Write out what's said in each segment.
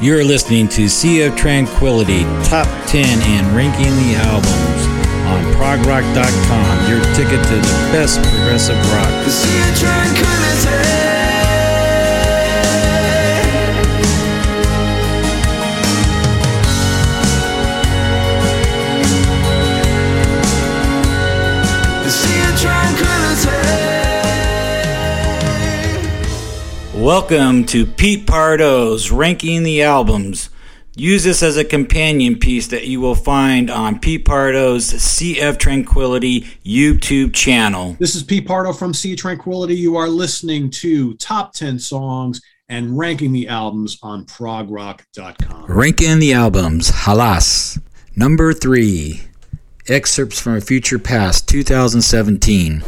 You're listening to Sea of Tranquility Top 10 and Ranking the Albums on progrock.com, your ticket to the best progressive rock. The sea of tranquility. Welcome to Pete Pardo's Ranking the Albums. Use this as a companion piece that you will find on Pete Pardo's Sea of Tranquility YouTube channel. This is Pete Pardo from Sea Tranquility. You are listening to Top 10 Songs and Ranking the Albums on progrock.com. Ranking the Albums, Hällas. Number 3. Excerpts from a Future Past 2017.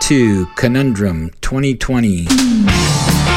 Two, Conundrum 2020.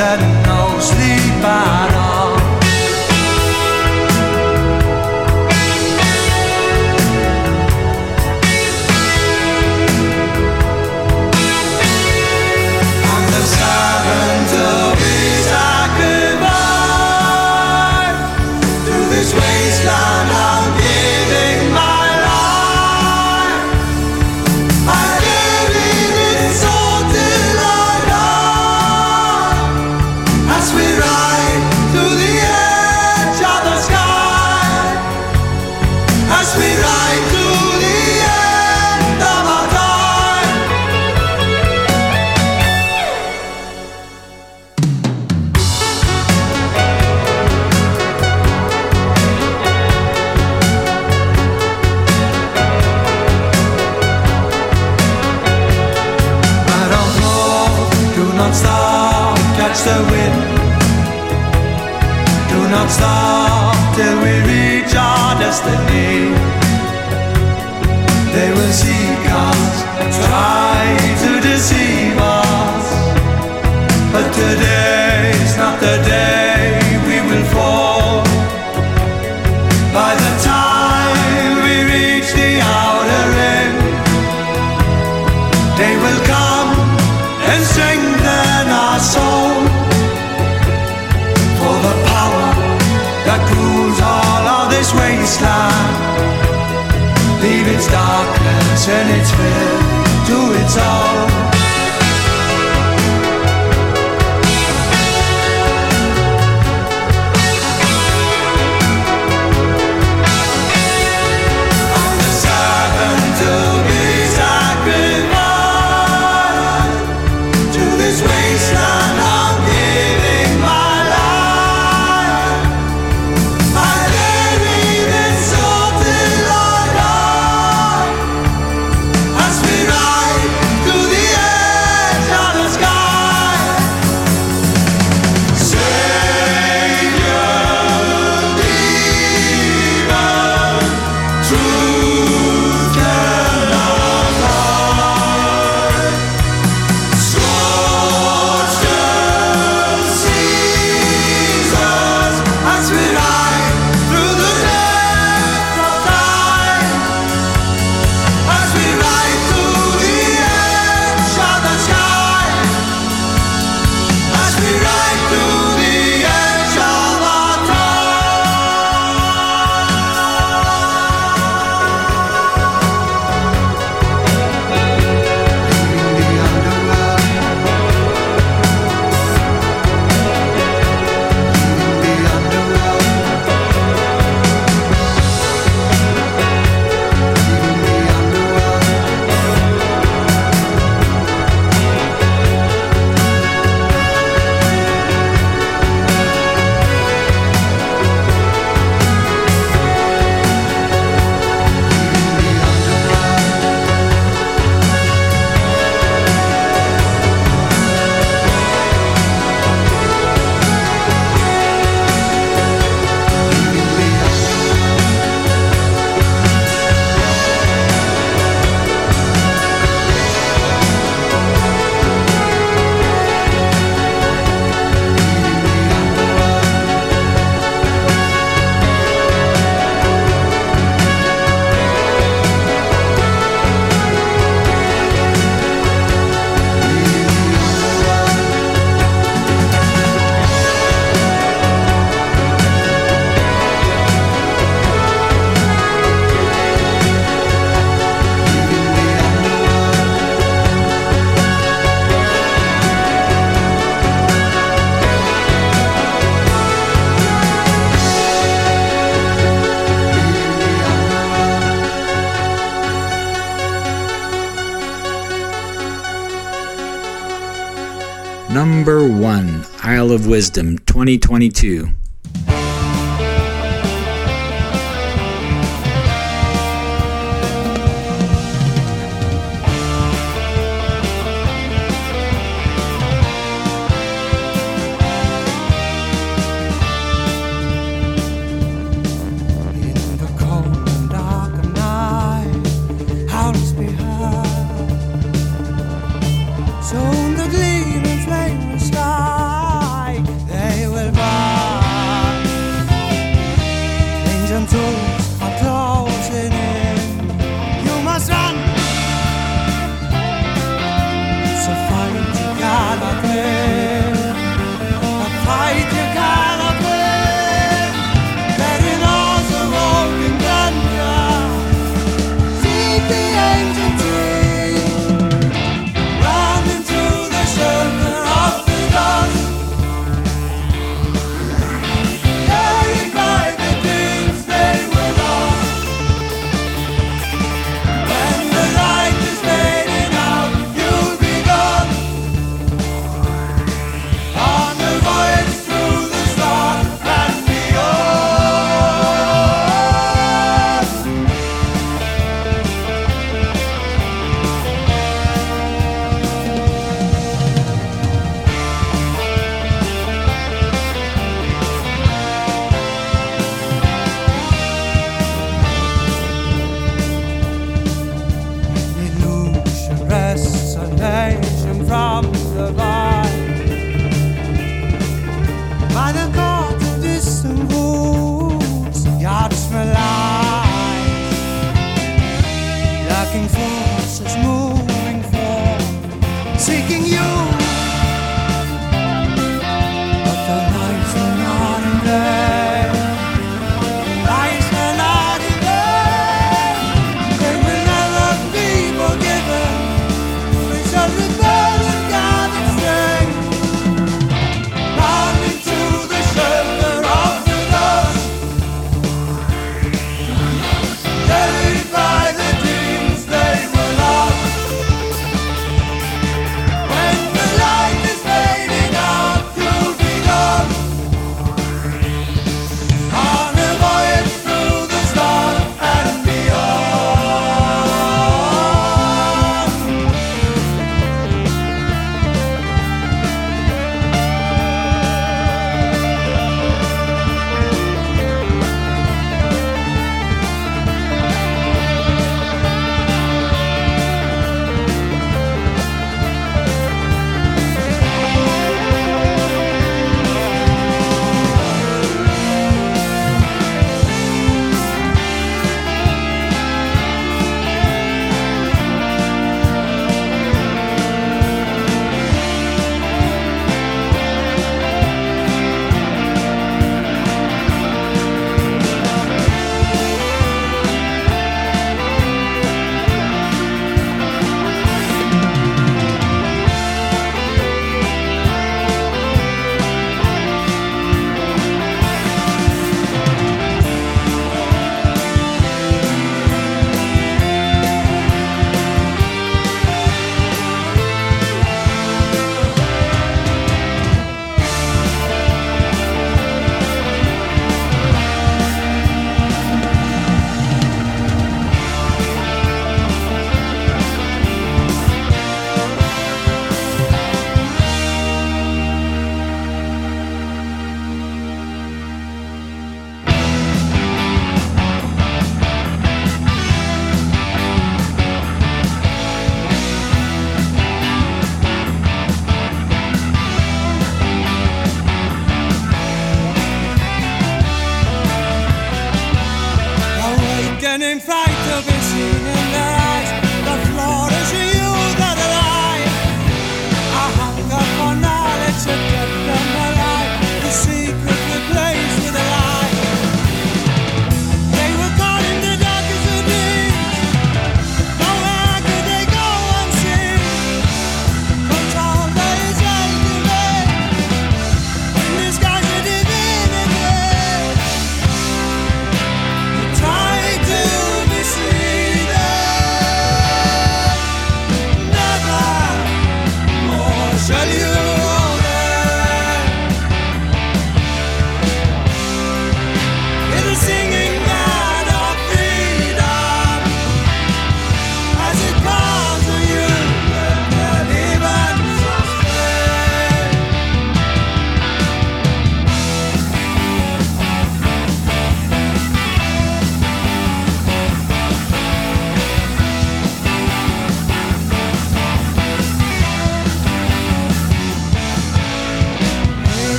sad and not stop till we reach our destiny. They will seek us, try to deceive us. But today's not the day. it's darkness and it's fear. to its all. Number one, Isle of Wisdom 2022.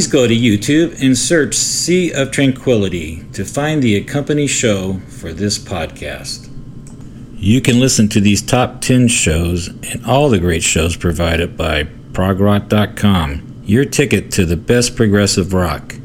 Please go to YouTube and search Sea of Tranquility to find the accompanying show for this podcast. You can listen to these top 10 shows and all the great shows provided by progrock.com, your ticket to the best progressive rock.